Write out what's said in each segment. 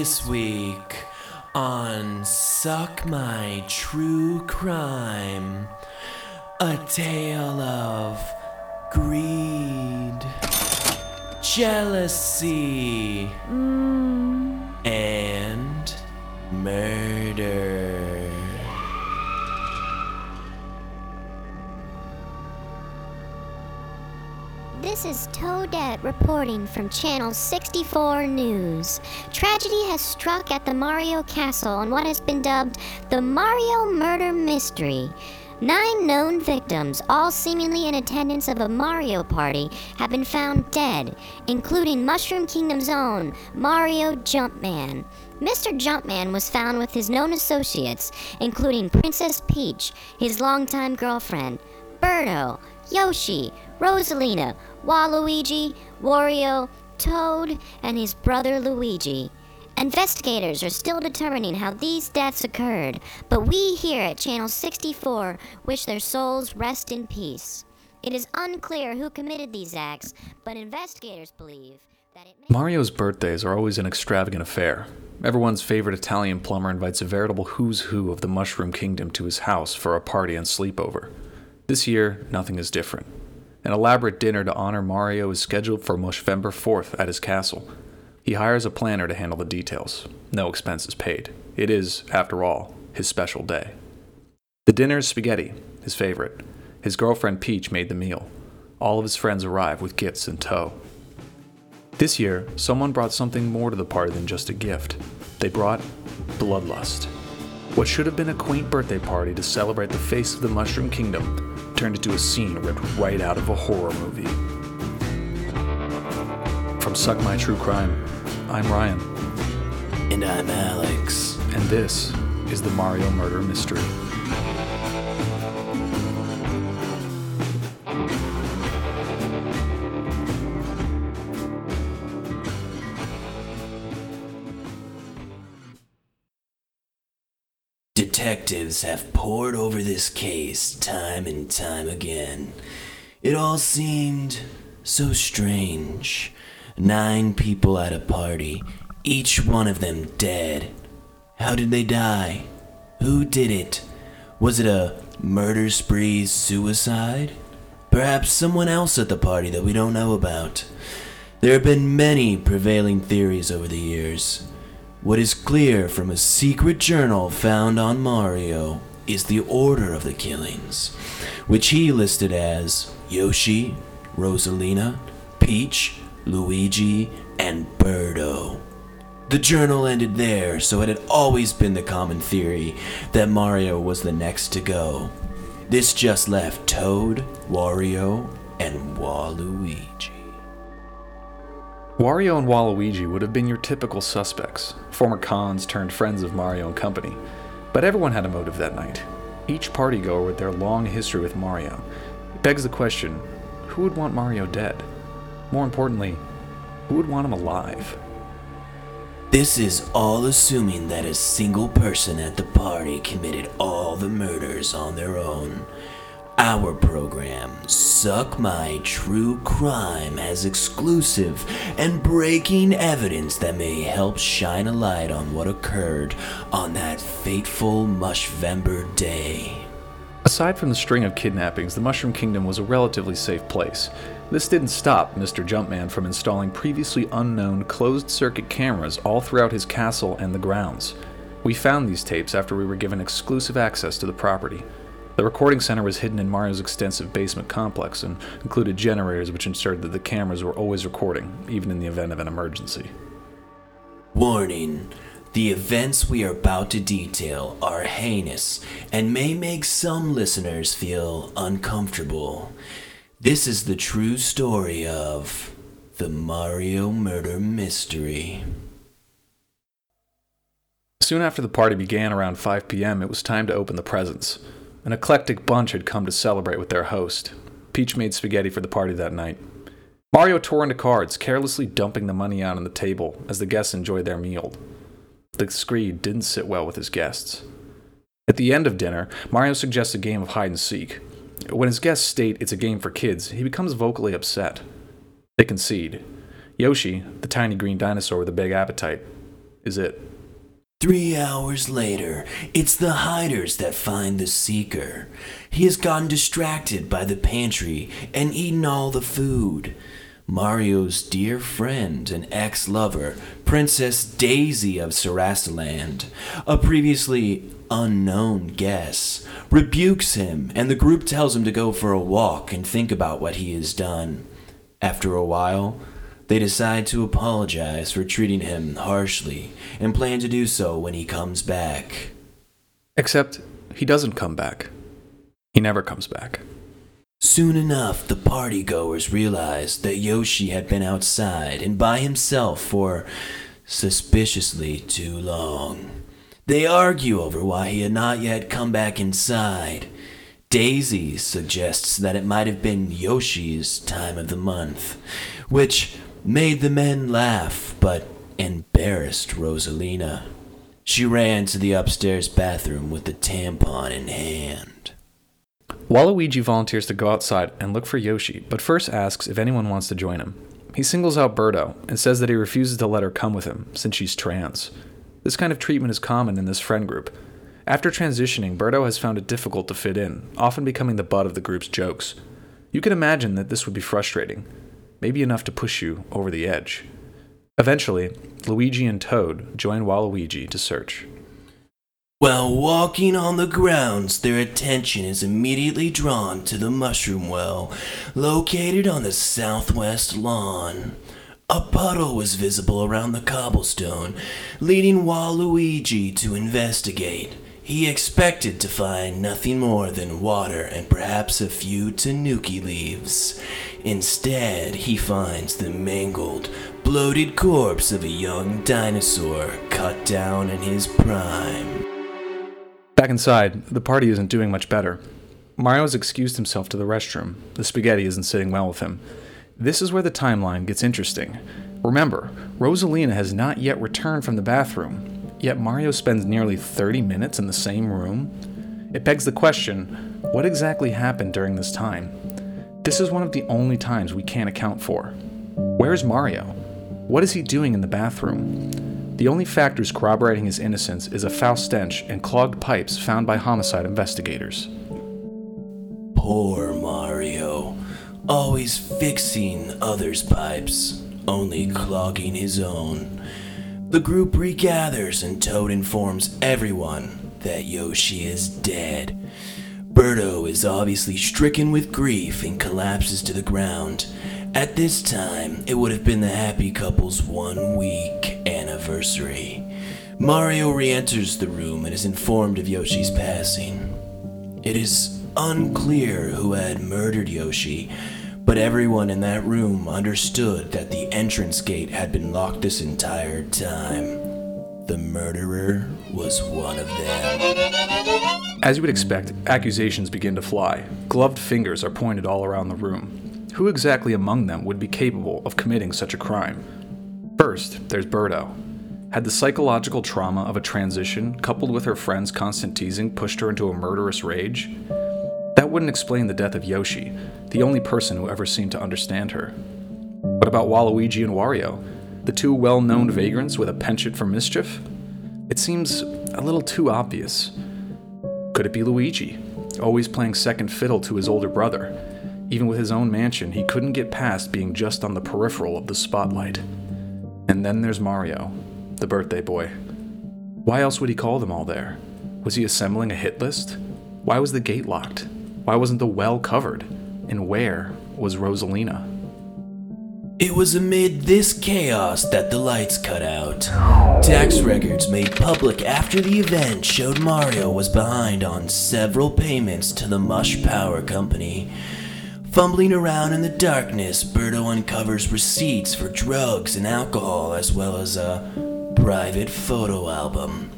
This week on Suck My True Crime, a tale of greed, jealousy, mm. and murder. This is Toadette reporting from Channel 64 News. Tragedy has struck at the Mario Castle on what has been dubbed the Mario Murder Mystery. Nine known victims, all seemingly in attendance of a Mario party, have been found dead, including Mushroom Kingdom's own Mario Jumpman. Mr. Jumpman was found with his known associates, including Princess Peach, his longtime girlfriend, Birdo, Yoshi, Rosalina, Waluigi, Wario, Toad, and his brother Luigi. Investigators are still determining how these deaths occurred, but we here at Channel 64 wish their souls rest in peace. It is unclear who committed these acts, but investigators believe that it may. Mario's birthdays are always an extravagant affair. Everyone's favorite Italian plumber invites a veritable who's who of the Mushroom Kingdom to his house for a party and sleepover. This year, nothing is different. An elaborate dinner to honor Mario is scheduled for Mushvember 4th at his castle. He hires a planner to handle the details. No expenses paid. It is, after all, his special day. The dinner is spaghetti, his favorite. His girlfriend Peach made the meal. All of his friends arrive with gifts in tow. This year, someone brought something more to the party than just a gift. They brought bloodlust. What should have been a quaint birthday party to celebrate the face of the Mushroom Kingdom turned into a scene ripped right out of a horror movie. From Suck My True Crime, I'm Ryan, And I'm Alex. and this is the Mario Murder Mystery. Detectives have pored over this case time and time again. It all seemed so strange. Nine people at a party, each one of them dead. How did they die? Who did it? Was it a murder spree suicide? Perhaps someone else at the party that we don't know about. There have been many prevailing theories over the years. What is clear from a secret journal found on Mario is the order of the killings, which he listed as Yoshi, Rosalina, Peach, Luigi, and Birdo. The journal ended there, so it had always been the common theory that Mario was the next to go. This just left Toad, Wario, and Waluigi. Wario and Waluigi would have been your typical suspects, former cons turned friends of Mario and company. But everyone had a motive that night. Each partygoer with their long history with Mario. It begs the question who would want Mario dead? More importantly, who would want him alive? This is all assuming that a single person at the party committed all the murders on their own. Our program, Suck My True Crime, has exclusive and breaking evidence that may help shine a light on what occurred on that fateful Mushvember day. Aside from the string of kidnappings, the Mushroom Kingdom was a relatively safe place. This didn't stop Mr. Jumpman from installing previously unknown closed circuit cameras all throughout his castle and the grounds. We found these tapes after we were given exclusive access to the property. The recording center was hidden in Mario's extensive basement complex and included generators which ensured that the cameras were always recording, even in the event of an emergency. Warning the events we are about to detail are heinous and may make some listeners feel uncomfortable. This is the true story of the Mario Murder Mystery. Soon after the party began around 5 p.m., it was time to open the presents. An eclectic bunch had come to celebrate with their host. Peach made spaghetti for the party that night. Mario tore into cards, carelessly dumping the money out on the table as the guests enjoyed their meal. The screed didn't sit well with his guests. At the end of dinner, Mario suggests a game of hide and seek. When his guests state it's a game for kids, he becomes vocally upset. They concede. Yoshi, the tiny green dinosaur with a big appetite, is it. Three hours later, it's the hiders that find the seeker. He has gotten distracted by the pantry and eaten all the food. Mario's dear friend and ex lover, Princess Daisy of Sarasaland, a previously unknown guest, rebukes him, and the group tells him to go for a walk and think about what he has done. After a while, they decide to apologize for treating him harshly and plan to do so when he comes back. Except he doesn't come back. He never comes back. Soon enough, the partygoers realized that Yoshi had been outside and by himself for suspiciously too long. They argue over why he had not yet come back inside. Daisy suggests that it might have been Yoshi's time of the month, which made the men laugh but embarrassed Rosalina. She ran to the upstairs bathroom with the tampon in hand. Waluigi volunteers to go outside and look for Yoshi, but first asks if anyone wants to join him. He singles out Birdo and says that he refuses to let her come with him since she's trans. This kind of treatment is common in this friend group. After transitioning, Birdo has found it difficult to fit in, often becoming the butt of the group's jokes. You can imagine that this would be frustrating, maybe enough to push you over the edge. Eventually, Luigi and Toad join Waluigi to search. While walking on the grounds, their attention is immediately drawn to the mushroom well located on the southwest lawn. A puddle was visible around the cobblestone, leading Waluigi to investigate. He expected to find nothing more than water and perhaps a few tanuki leaves. Instead, he finds the mangled, bloated corpse of a young dinosaur cut down in his prime. Back inside, the party isn't doing much better. Mario has excused himself to the restroom. The spaghetti isn't sitting well with him. This is where the timeline gets interesting. Remember, Rosalina has not yet returned from the bathroom, yet Mario spends nearly 30 minutes in the same room? It begs the question what exactly happened during this time? This is one of the only times we can't account for. Where's Mario? What is he doing in the bathroom? The only factors corroborating his innocence is a foul stench and clogged pipes found by homicide investigators. Poor Mario. Always fixing others' pipes, only clogging his own. The group regathers and Toad informs everyone that Yoshi is dead. Birdo is obviously stricken with grief and collapses to the ground. At this time, it would have been the happy couple's one week anniversary. Mario re enters the room and is informed of Yoshi's passing. It is unclear who had murdered Yoshi, but everyone in that room understood that the entrance gate had been locked this entire time. The murderer was one of them. As you would expect, accusations begin to fly. Gloved fingers are pointed all around the room. Who exactly among them would be capable of committing such a crime? First, there's Birdo. Had the psychological trauma of a transition, coupled with her friend's constant teasing, pushed her into a murderous rage? That wouldn't explain the death of Yoshi, the only person who ever seemed to understand her. What about Waluigi and Wario, the two well known vagrants with a penchant for mischief? It seems a little too obvious. Could it be Luigi, always playing second fiddle to his older brother? Even with his own mansion, he couldn't get past being just on the peripheral of the spotlight. And then there's Mario, the birthday boy. Why else would he call them all there? Was he assembling a hit list? Why was the gate locked? Why wasn't the well covered? And where was Rosalina? It was amid this chaos that the lights cut out. Tax records made public after the event showed Mario was behind on several payments to the Mush Power Company. Fumbling around in the darkness, Birdo uncovers receipts for drugs and alcohol, as well as a private photo album.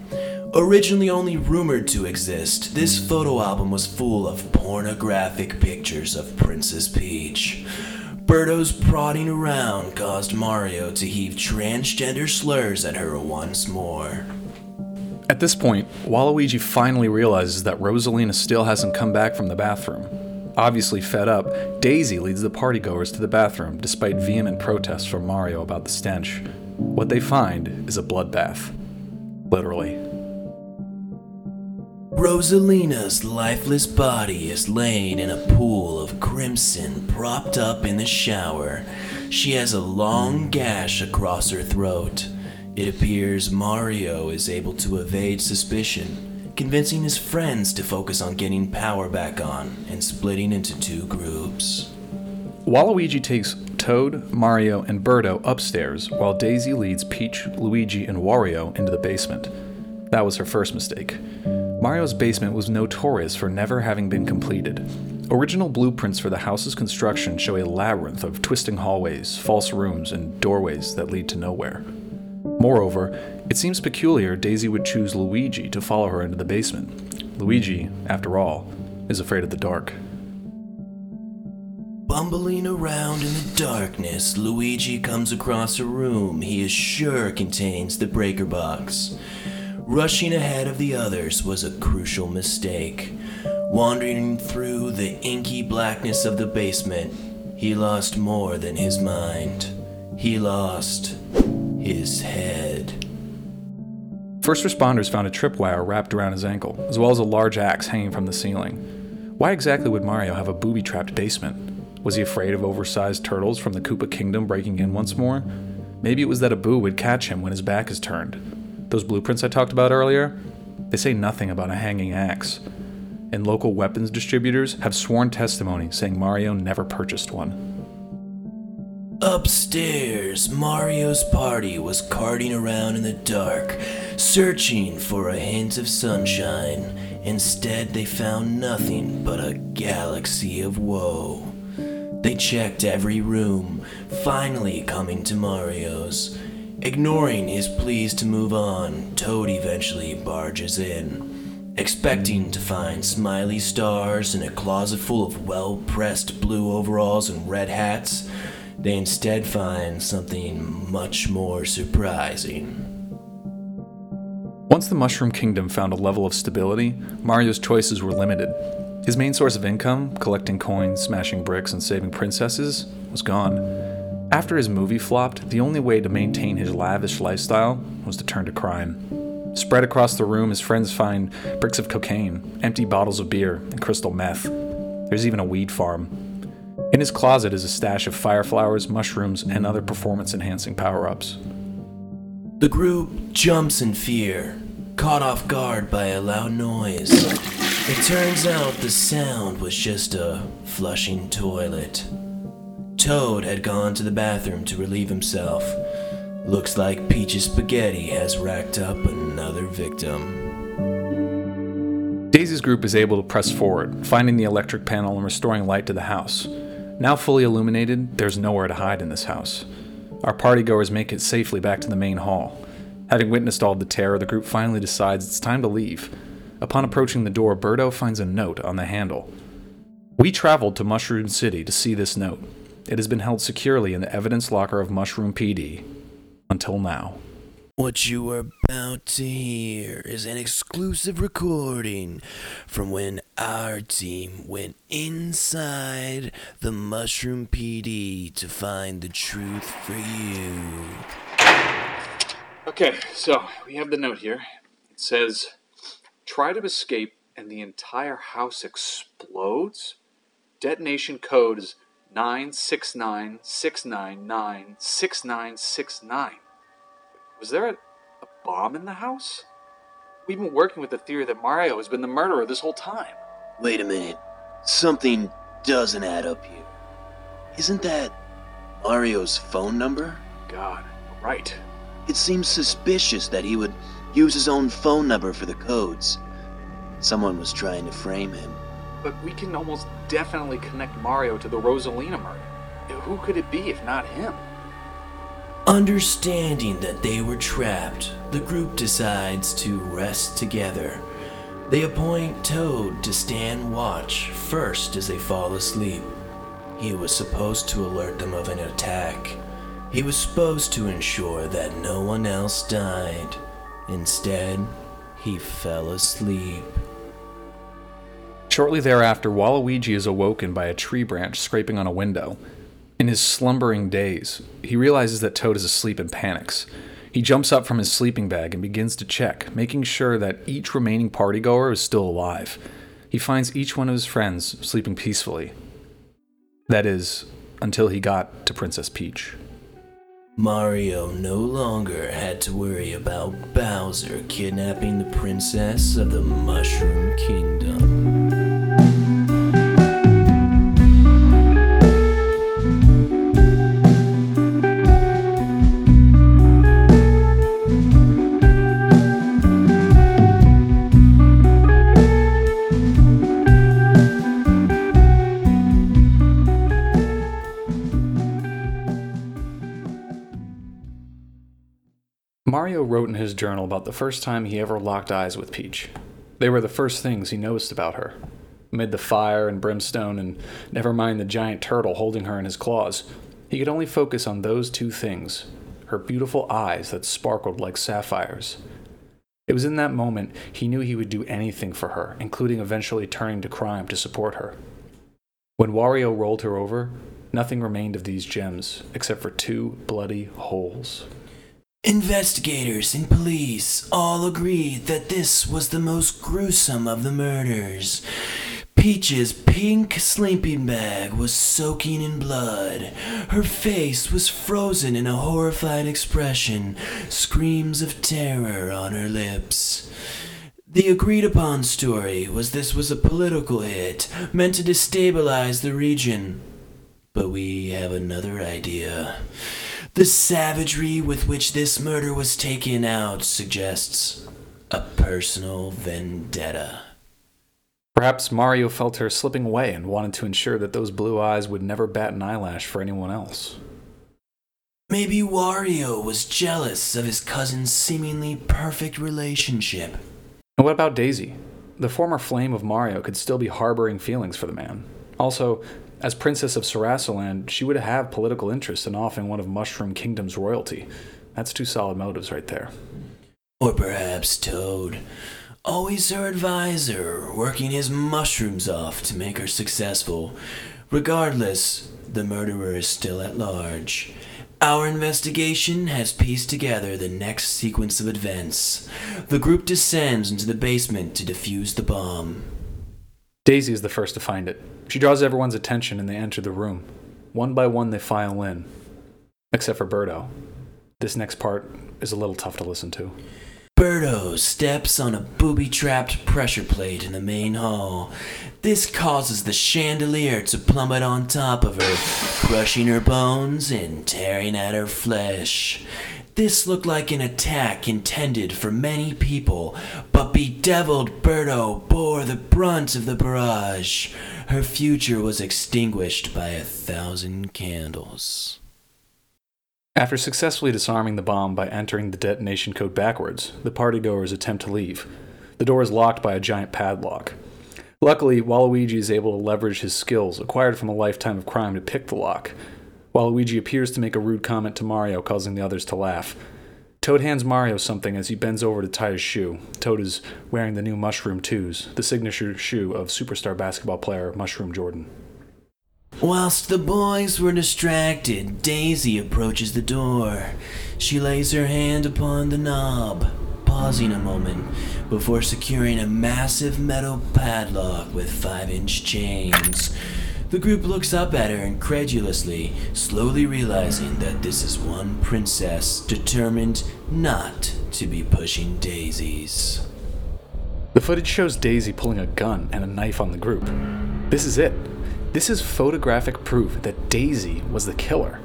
Originally only rumored to exist, this photo album was full of pornographic pictures of Princess Peach. Birdo's prodding around caused Mario to heave transgender slurs at her once more. At this point, Waluigi finally realizes that Rosalina still hasn't come back from the bathroom. Obviously fed up, Daisy leads the partygoers to the bathroom despite vehement protests from Mario about the stench. what they find is a bloodbath. Literally. Rosalina's lifeless body is laying in a pool of crimson propped up in the shower. She has a long gash across her throat. It appears Mario is able to evade suspicion, convincing his friends to focus on getting power back on and splitting into two groups. Waluigi takes Toad, Mario, and Birdo upstairs, while Daisy leads Peach, Luigi, and Wario into the basement. That was her first mistake. Mario's basement was notorious for never having been completed. Original blueprints for the house's construction show a labyrinth of twisting hallways, false rooms, and doorways that lead to nowhere. Moreover, it seems peculiar Daisy would choose Luigi to follow her into the basement. Luigi, after all, is afraid of the dark. Bumbling around in the darkness, Luigi comes across a room he is sure contains the breaker box. Rushing ahead of the others was a crucial mistake. Wandering through the inky blackness of the basement, he lost more than his mind. He lost his head. First responders found a tripwire wrapped around his ankle, as well as a large axe hanging from the ceiling. Why exactly would Mario have a booby trapped basement? Was he afraid of oversized turtles from the Koopa Kingdom breaking in once more? Maybe it was that a boo would catch him when his back is turned. Those blueprints I talked about earlier? They say nothing about a hanging axe. And local weapons distributors have sworn testimony saying Mario never purchased one. Upstairs, Mario's party was carting around in the dark, searching for a hint of sunshine. Instead, they found nothing but a galaxy of woe. They checked every room, finally coming to Mario's. Ignoring his pleas to move on, Toad eventually barges in. Expecting to find smiley stars and a closet full of well pressed blue overalls and red hats, they instead find something much more surprising. Once the Mushroom Kingdom found a level of stability, Mario's choices were limited. His main source of income, collecting coins, smashing bricks, and saving princesses, was gone. After his movie flopped, the only way to maintain his lavish lifestyle was to turn to crime. Spread across the room, his friends find bricks of cocaine, empty bottles of beer, and crystal meth. There's even a weed farm. In his closet is a stash of fire flowers, mushrooms, and other performance enhancing power ups. The group jumps in fear, caught off guard by a loud noise. It turns out the sound was just a flushing toilet. Toad had gone to the bathroom to relieve himself. Looks like Peach's spaghetti has racked up another victim. Daisy's group is able to press forward, finding the electric panel and restoring light to the house. Now fully illuminated, there's nowhere to hide in this house. Our partygoers make it safely back to the main hall. Having witnessed all the terror, the group finally decides it's time to leave. Upon approaching the door, Birdo finds a note on the handle. We traveled to Mushroom City to see this note. It has been held securely in the evidence locker of Mushroom PD until now. What you are about to hear is an exclusive recording from when our team went inside the Mushroom PD to find the truth for you. Okay, so we have the note here. It says Try to escape and the entire house explodes? Detonation code is 969-699-6969. Was there a, a bomb in the house? We've been working with the theory that Mario has been the murderer this whole time. Wait a minute. Something doesn't add up here. Isn't that Mario's phone number? God, right. It seems suspicious that he would use his own phone number for the codes. Someone was trying to frame him. But we can almost definitely connect Mario to the Rosalina murder. Who could it be if not him? Understanding that they were trapped, the group decides to rest together. They appoint Toad to stand watch first as they fall asleep. He was supposed to alert them of an attack. He was supposed to ensure that no one else died. Instead, he fell asleep. Shortly thereafter, Waluigi is awoken by a tree branch scraping on a window. In his slumbering daze, he realizes that Toad is asleep and panics. He jumps up from his sleeping bag and begins to check, making sure that each remaining partygoer is still alive. He finds each one of his friends sleeping peacefully. That is, until he got to Princess Peach. Mario no longer had to worry about Bowser kidnapping the princess of the Mushroom Kingdom. Mario wrote in his journal about the first time he ever locked eyes with Peach. They were the first things he noticed about her. Amid the fire and brimstone, and never mind the giant turtle holding her in his claws, he could only focus on those two things her beautiful eyes that sparkled like sapphires. It was in that moment he knew he would do anything for her, including eventually turning to crime to support her. When Wario rolled her over, nothing remained of these gems except for two bloody holes. Investigators and police all agreed that this was the most gruesome of the murders. Peach's pink sleeping bag was soaking in blood. Her face was frozen in a horrified expression, screams of terror on her lips. The agreed upon story was this was a political hit meant to destabilize the region. But we have another idea. The savagery with which this murder was taken out suggests a personal vendetta. Perhaps Mario felt her slipping away and wanted to ensure that those blue eyes would never bat an eyelash for anyone else. Maybe Wario was jealous of his cousin's seemingly perfect relationship. And what about Daisy? The former flame of Mario could still be harboring feelings for the man. Also, as Princess of Sarasaland, she would have political interest in offing one of Mushroom Kingdom's royalty. That's two solid motives right there. Or perhaps Toad. Always her advisor, working his mushrooms off to make her successful. Regardless, the murderer is still at large. Our investigation has pieced together the next sequence of events. The group descends into the basement to defuse the bomb. Daisy is the first to find it. She draws everyone's attention and they enter the room. One by one, they file in. Except for Birdo. This next part is a little tough to listen to. Birdo steps on a booby trapped pressure plate in the main hall. This causes the chandelier to plummet on top of her, crushing her bones and tearing at her flesh. This looked like an attack intended for many people, but bedeviled Birdo bore the brunt of the barrage. Her future was extinguished by a thousand candles. After successfully disarming the bomb by entering the detonation code backwards, the partygoers attempt to leave. The door is locked by a giant padlock. Luckily, Waluigi is able to leverage his skills acquired from a lifetime of crime to pick the lock. Waluigi appears to make a rude comment to Mario, causing the others to laugh. Toad hands Mario something as he bends over to tie his shoe. Toad is wearing the new Mushroom 2s, the signature shoe of superstar basketball player Mushroom Jordan. Whilst the boys were distracted, Daisy approaches the door. She lays her hand upon the knob, pausing a moment before securing a massive metal padlock with five inch chains. The group looks up at her incredulously, slowly realizing that this is one princess determined not to be pushing daisies. The footage shows Daisy pulling a gun and a knife on the group. This is it. This is photographic proof that Daisy was the killer.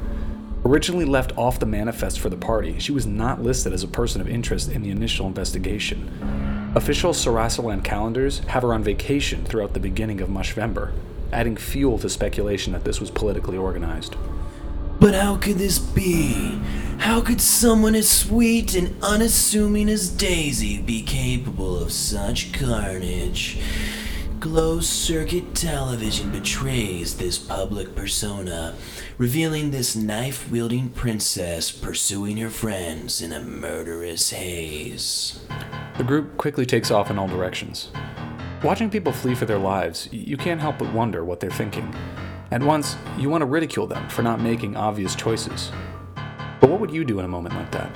Originally left off the manifest for the party, she was not listed as a person of interest in the initial investigation. Official Sarasaland calendars have her on vacation throughout the beginning of Mushvember, adding fuel to speculation that this was politically organized. But how could this be? How could someone as sweet and unassuming as Daisy be capable of such carnage? Closed circuit television betrays this public persona, revealing this knife wielding princess pursuing her friends in a murderous haze. The group quickly takes off in all directions. Watching people flee for their lives, you can't help but wonder what they're thinking. At once, you want to ridicule them for not making obvious choices. But what would you do in a moment like that?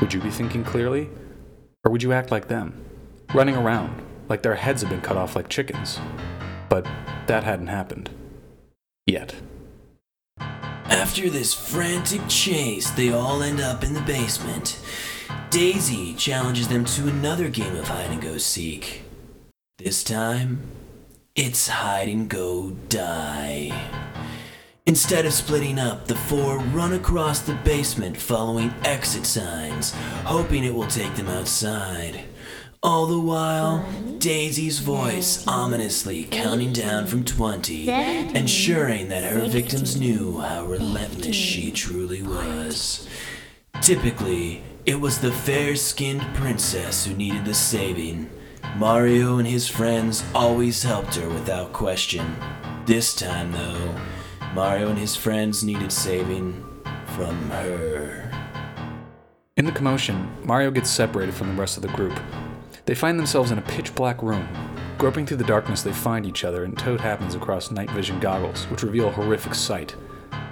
Would you be thinking clearly? Or would you act like them, running around like their heads have been cut off like chickens? But that hadn't happened. Yet. After this frantic chase, they all end up in the basement. Daisy challenges them to another game of hide and go seek. This time, it's hide and go die. Instead of splitting up, the four run across the basement following exit signs, hoping it will take them outside. All the while, Daisy's voice ominously counting down from 20, ensuring that her victims knew how relentless she truly was. Typically, it was the fair skinned princess who needed the saving. Mario and his friends always helped her without question. This time, though, Mario and his friends needed saving from her. In the commotion, Mario gets separated from the rest of the group. They find themselves in a pitch black room. Groping through the darkness, they find each other, and Toad happens across night vision goggles, which reveal a horrific sight.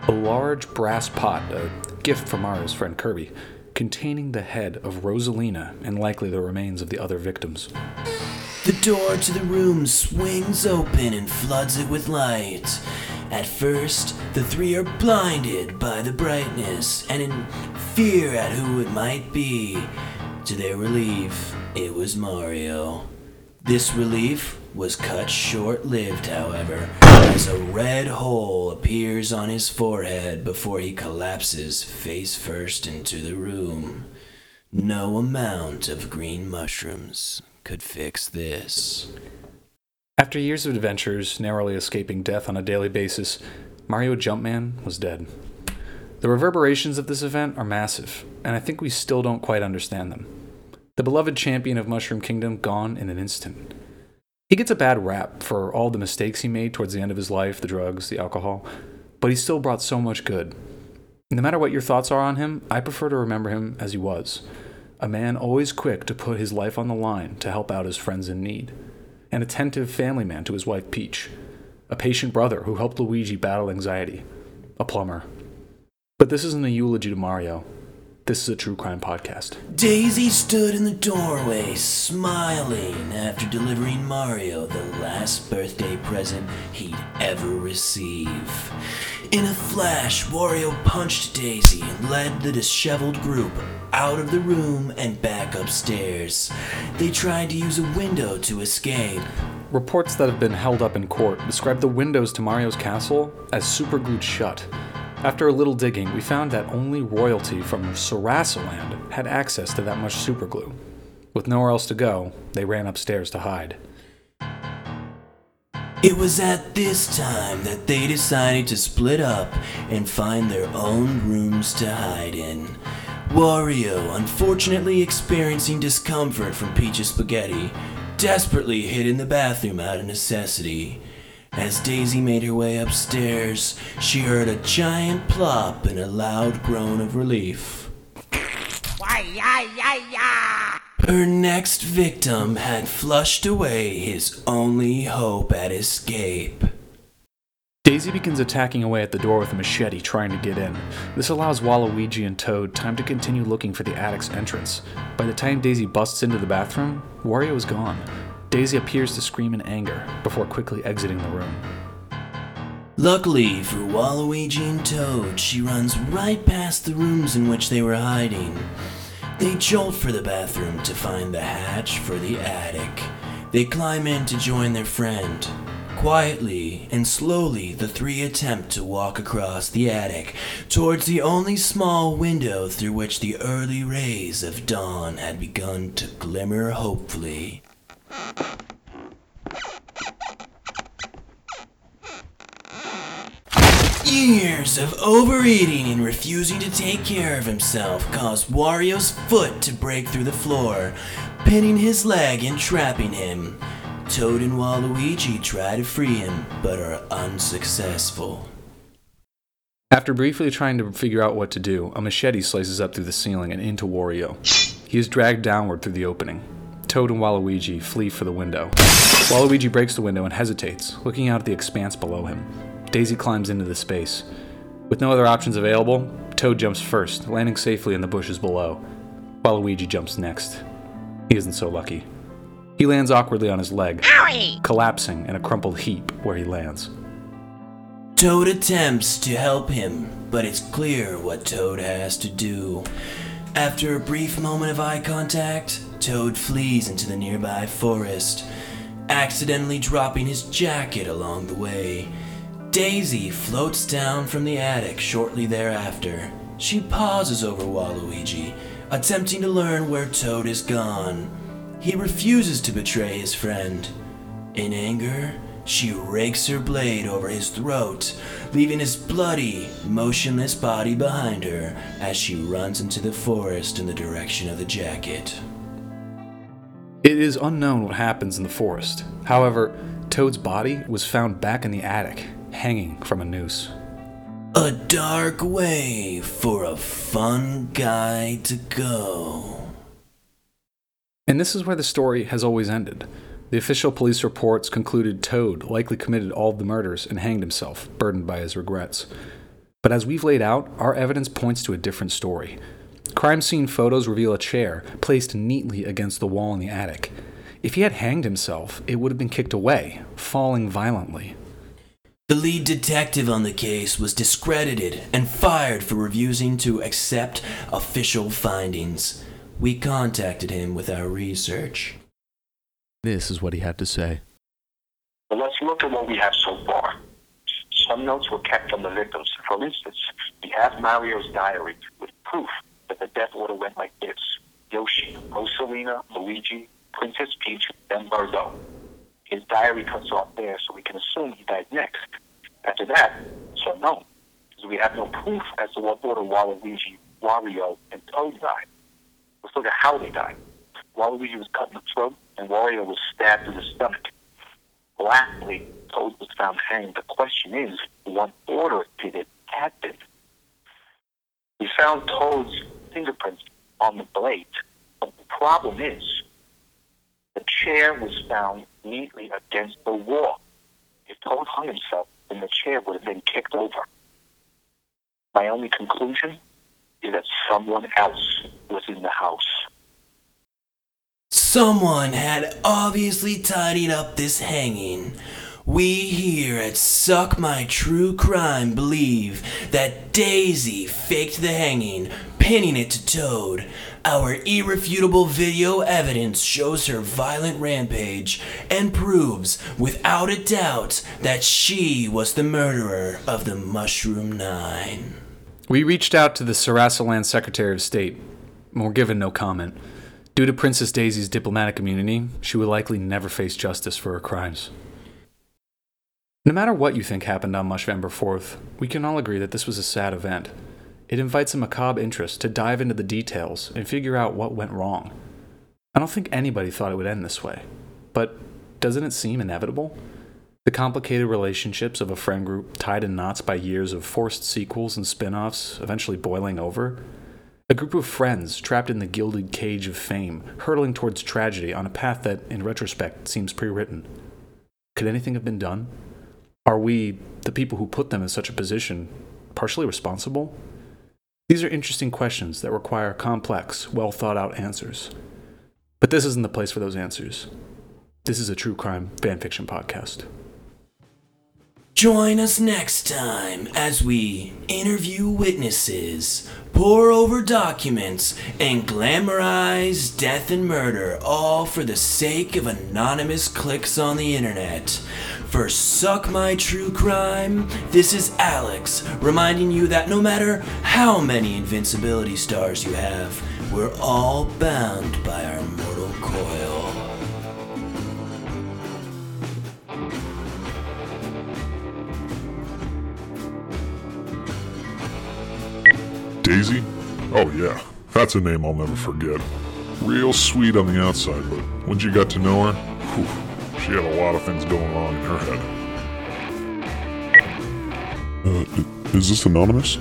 A large brass pot, a gift from Mario's friend Kirby, containing the head of Rosalina and likely the remains of the other victims. The door to the room swings open and floods it with light. At first, the three are blinded by the brightness and in fear at who it might be. To their relief, it was Mario. This relief was cut short lived, however, as a red hole appears on his forehead before he collapses face first into the room. No amount of green mushrooms could fix this. After years of adventures, narrowly escaping death on a daily basis, Mario Jumpman was dead. The reverberations of this event are massive, and I think we still don't quite understand them. The beloved champion of Mushroom Kingdom gone in an instant. He gets a bad rap for all the mistakes he made towards the end of his life the drugs, the alcohol but he still brought so much good. No matter what your thoughts are on him, I prefer to remember him as he was a man always quick to put his life on the line to help out his friends in need, an attentive family man to his wife Peach, a patient brother who helped Luigi battle anxiety, a plumber. But this isn't a eulogy to Mario. This is a true crime podcast. Daisy stood in the doorway, smiling after delivering Mario the last birthday present he'd ever receive. In a flash, Wario punched Daisy and led the disheveled group out of the room and back upstairs. They tried to use a window to escape. Reports that have been held up in court describe the windows to Mario's castle as superglued shut. After a little digging, we found that only royalty from Sarasaland had access to that much superglue. With nowhere else to go, they ran upstairs to hide. It was at this time that they decided to split up and find their own rooms to hide in. Wario, unfortunately experiencing discomfort from Peach's spaghetti, desperately hid in the bathroom out of necessity. As Daisy made her way upstairs, she heard a giant plop and a loud groan of relief. Her next victim had flushed away his only hope at escape. Daisy begins attacking away at the door with a machete, trying to get in. This allows Waluigi and Toad time to continue looking for the attic's entrance. By the time Daisy busts into the bathroom, Wario is gone. Daisy appears to scream in anger before quickly exiting the room. Luckily for Waluigi and Toad, she runs right past the rooms in which they were hiding. They jolt for the bathroom to find the hatch for the attic. They climb in to join their friend. Quietly and slowly, the three attempt to walk across the attic towards the only small window through which the early rays of dawn had begun to glimmer hopefully. Years of overeating and refusing to take care of himself caused Wario's foot to break through the floor, pinning his leg and trapping him. Toad and Waluigi try to free him, but are unsuccessful. After briefly trying to figure out what to do, a machete slices up through the ceiling and into Wario. He is dragged downward through the opening. Toad and Waluigi flee for the window. Waluigi breaks the window and hesitates, looking out at the expanse below him. Daisy climbs into the space. With no other options available, Toad jumps first, landing safely in the bushes below. while Luigi jumps next. He isn't so lucky. He lands awkwardly on his leg, collapsing in a crumpled heap where he lands. Toad attempts to help him, but it's clear what Toad has to do. After a brief moment of eye contact, Toad flees into the nearby forest, accidentally dropping his jacket along the way. Daisy floats down from the attic shortly thereafter. She pauses over Waluigi, attempting to learn where Toad is gone. He refuses to betray his friend. In anger, she rakes her blade over his throat, leaving his bloody, motionless body behind her as she runs into the forest in the direction of the jacket. It is unknown what happens in the forest. However, Toad's body was found back in the attic, hanging from a noose. A dark way for a fun guy to go. And this is where the story has always ended. The official police reports concluded Toad likely committed all of the murders and hanged himself, burdened by his regrets. But as we've laid out, our evidence points to a different story. Crime scene photos reveal a chair placed neatly against the wall in the attic. If he had hanged himself, it would have been kicked away, falling violently. The lead detective on the case was discredited and fired for refusing to accept official findings. We contacted him with our research. This is what he had to say. But let's look at what we have so far. Some notes were kept from the victims. For instance, we have Mario's diary with proof that the death order went like this. Yoshi, Rosalina, Luigi, Princess Peach, then Birdo. His diary cuts off there, so we can assume he died next. After that, it's unknown, because we have no proof as to what order Waluigi, Wario, and Toad died. Let's look at how they died. Waluigi was cut in the throat, and Wario was stabbed in the stomach. Lastly, Toad was found hanged. The question is, what order did it happen? We found Toad's fingerprints on the blade, but the problem is, the chair was found neatly against the wall. If Toad hung himself, then the chair would have been kicked over. My only conclusion is that someone else was in the house. Someone had obviously tidied up this hanging. We here at Suck My True Crime believe that Daisy faked the hanging, pinning it to Toad. Our irrefutable video evidence shows her violent rampage and proves, without a doubt, that she was the murderer of the Mushroom Nine. We reached out to the Sarasaland Secretary of State, and were given no comment. Due to Princess Daisy's diplomatic immunity, she would likely never face justice for her crimes. No matter what you think happened on Mushvember 4th, we can all agree that this was a sad event. It invites a macabre interest to dive into the details and figure out what went wrong. I don't think anybody thought it would end this way, but doesn't it seem inevitable? The complicated relationships of a friend group tied in knots by years of forced sequels and spin offs eventually boiling over? A group of friends trapped in the gilded cage of fame, hurtling towards tragedy on a path that, in retrospect, seems pre written. Could anything have been done? Are we, the people who put them in such a position, partially responsible? These are interesting questions that require complex, well thought out answers. But this isn't the place for those answers. This is a true crime fanfiction podcast. Join us next time as we interview witnesses, pour over documents, and glamorize death and murder, all for the sake of anonymous clicks on the internet. For Suck My True Crime, this is Alex, reminding you that no matter how many invincibility stars you have, we're all bound by our mortal coil. Daisy? Oh yeah, that's a name I'll never forget. Real sweet on the outside, but when you got to know her, whew, she had a lot of things going on in her head. Uh, is this anonymous?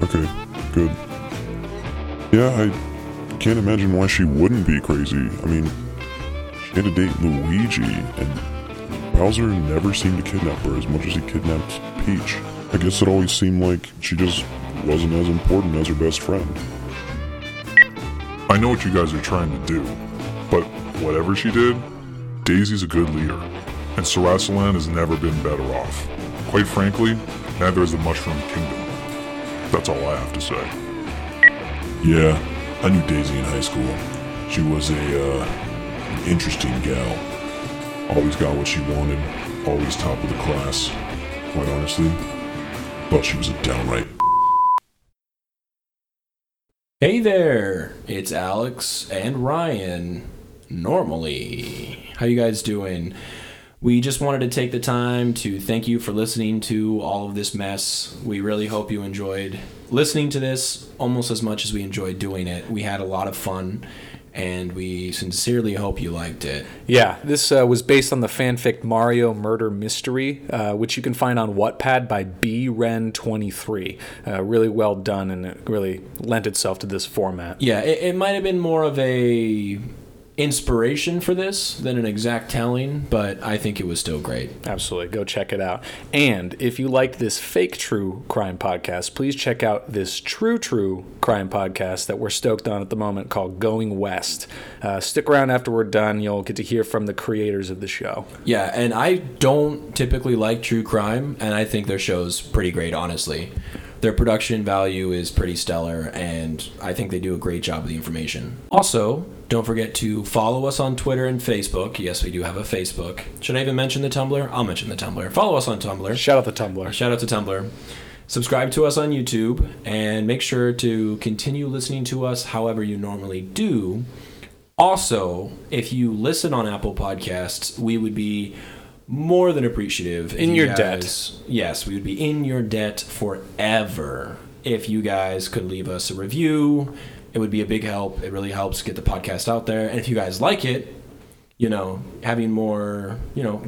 Okay, good. Yeah, I can't imagine why she wouldn't be crazy. I mean, she had to date Luigi, and Bowser never seemed to kidnap her as much as he kidnapped Peach. I guess it always seemed like she just wasn't as important as her best friend. I know what you guys are trying to do, but whatever she did, Daisy's a good leader, and Sarasaland has never been better off. Quite frankly, neither has the Mushroom Kingdom. That's all I have to say. Yeah, I knew Daisy in high school. She was a, uh, an interesting gal. Always got what she wanted, always top of the class. Quite honestly, thought she was a downright Hey there, it's Alex and Ryan. Normally, how you guys doing? We just wanted to take the time to thank you for listening to all of this mess. We really hope you enjoyed listening to this almost as much as we enjoyed doing it. We had a lot of fun and we sincerely hope you liked it. Yeah, this uh, was based on the fanfic Mario Murder Mystery, uh, which you can find on Wattpad by BRen23. Uh, really well done, and it really lent itself to this format. Yeah, it, it might have been more of a inspiration for this than an exact telling, but I think it was still great. Absolutely. Go check it out. And if you like this fake true crime podcast, please check out this true true crime podcast that we're stoked on at the moment called Going West. Uh, stick around after we're done. You'll get to hear from the creators of the show. Yeah, and I don't typically like true crime, and I think their show's pretty great, honestly. Their production value is pretty stellar, and I think they do a great job with the information. Also, don't forget to follow us on Twitter and Facebook. Yes, we do have a Facebook. Should I even mention the Tumblr? I'll mention the Tumblr. Follow us on Tumblr. Shout out the Tumblr. Shout out to Tumblr. Subscribe to us on YouTube, and make sure to continue listening to us however you normally do. Also, if you listen on Apple Podcasts, we would be more than appreciative. In you your debt. Yes, we would be in your debt forever if you guys could leave us a review. It would be a big help. It really helps get the podcast out there. And if you guys like it, you know, having more, you know,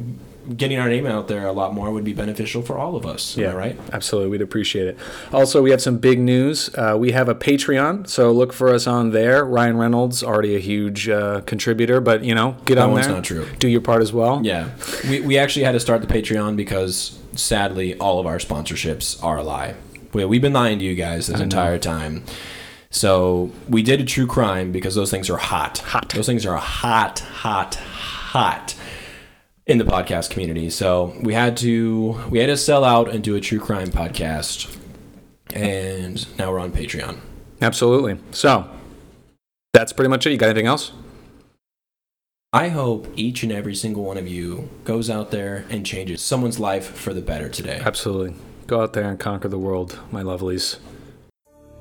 getting our name out there a lot more would be beneficial for all of us. Yeah, right? Absolutely. We'd appreciate it. Also, we have some big news. Uh, we have a Patreon, so look for us on there. Ryan Reynolds, already a huge uh, contributor, but, you know, get That on one's there. not true. Do your part as well. Yeah. We, we actually had to start the Patreon because sadly all of our sponsorships are a lie. We, we've been lying to you guys this entire time. So we did a true crime because those things are hot. Hot. Those things are hot, hot, hot in the podcast community. So we had to we had to sell out and do a true crime podcast. And now we're on Patreon. Absolutely. So, that's pretty much it. You got anything else? I hope each and every single one of you goes out there and changes someone's life for the better today. Absolutely. Go out there and conquer the world, my lovelies.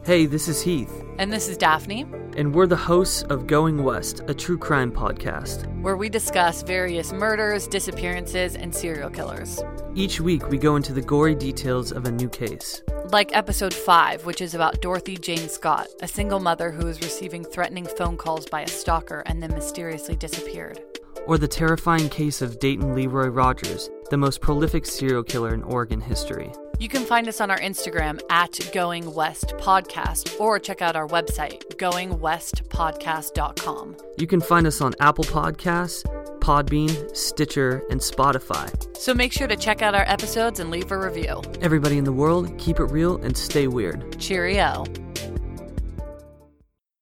Hey, this is Heath, And this is Daphne, and we're the hosts of Going West, a true crime podcast. where we discuss various murders, disappearances, and serial killers. Each week, we go into the gory details of a new case. Like episode 5, which is about Dorothy Jane Scott, a single mother who was receiving threatening phone calls by a stalker and then mysteriously disappeared. Or the terrifying case of Dayton Leroy Rogers, the most prolific serial killer in Oregon history. You can find us on our Instagram at Going West Podcast or check out our website, goingwestpodcast.com. You can find us on Apple Podcasts, Podbean, Stitcher, and Spotify. So make sure to check out our episodes and leave a review. Everybody in the world, keep it real and stay weird. Cheerio.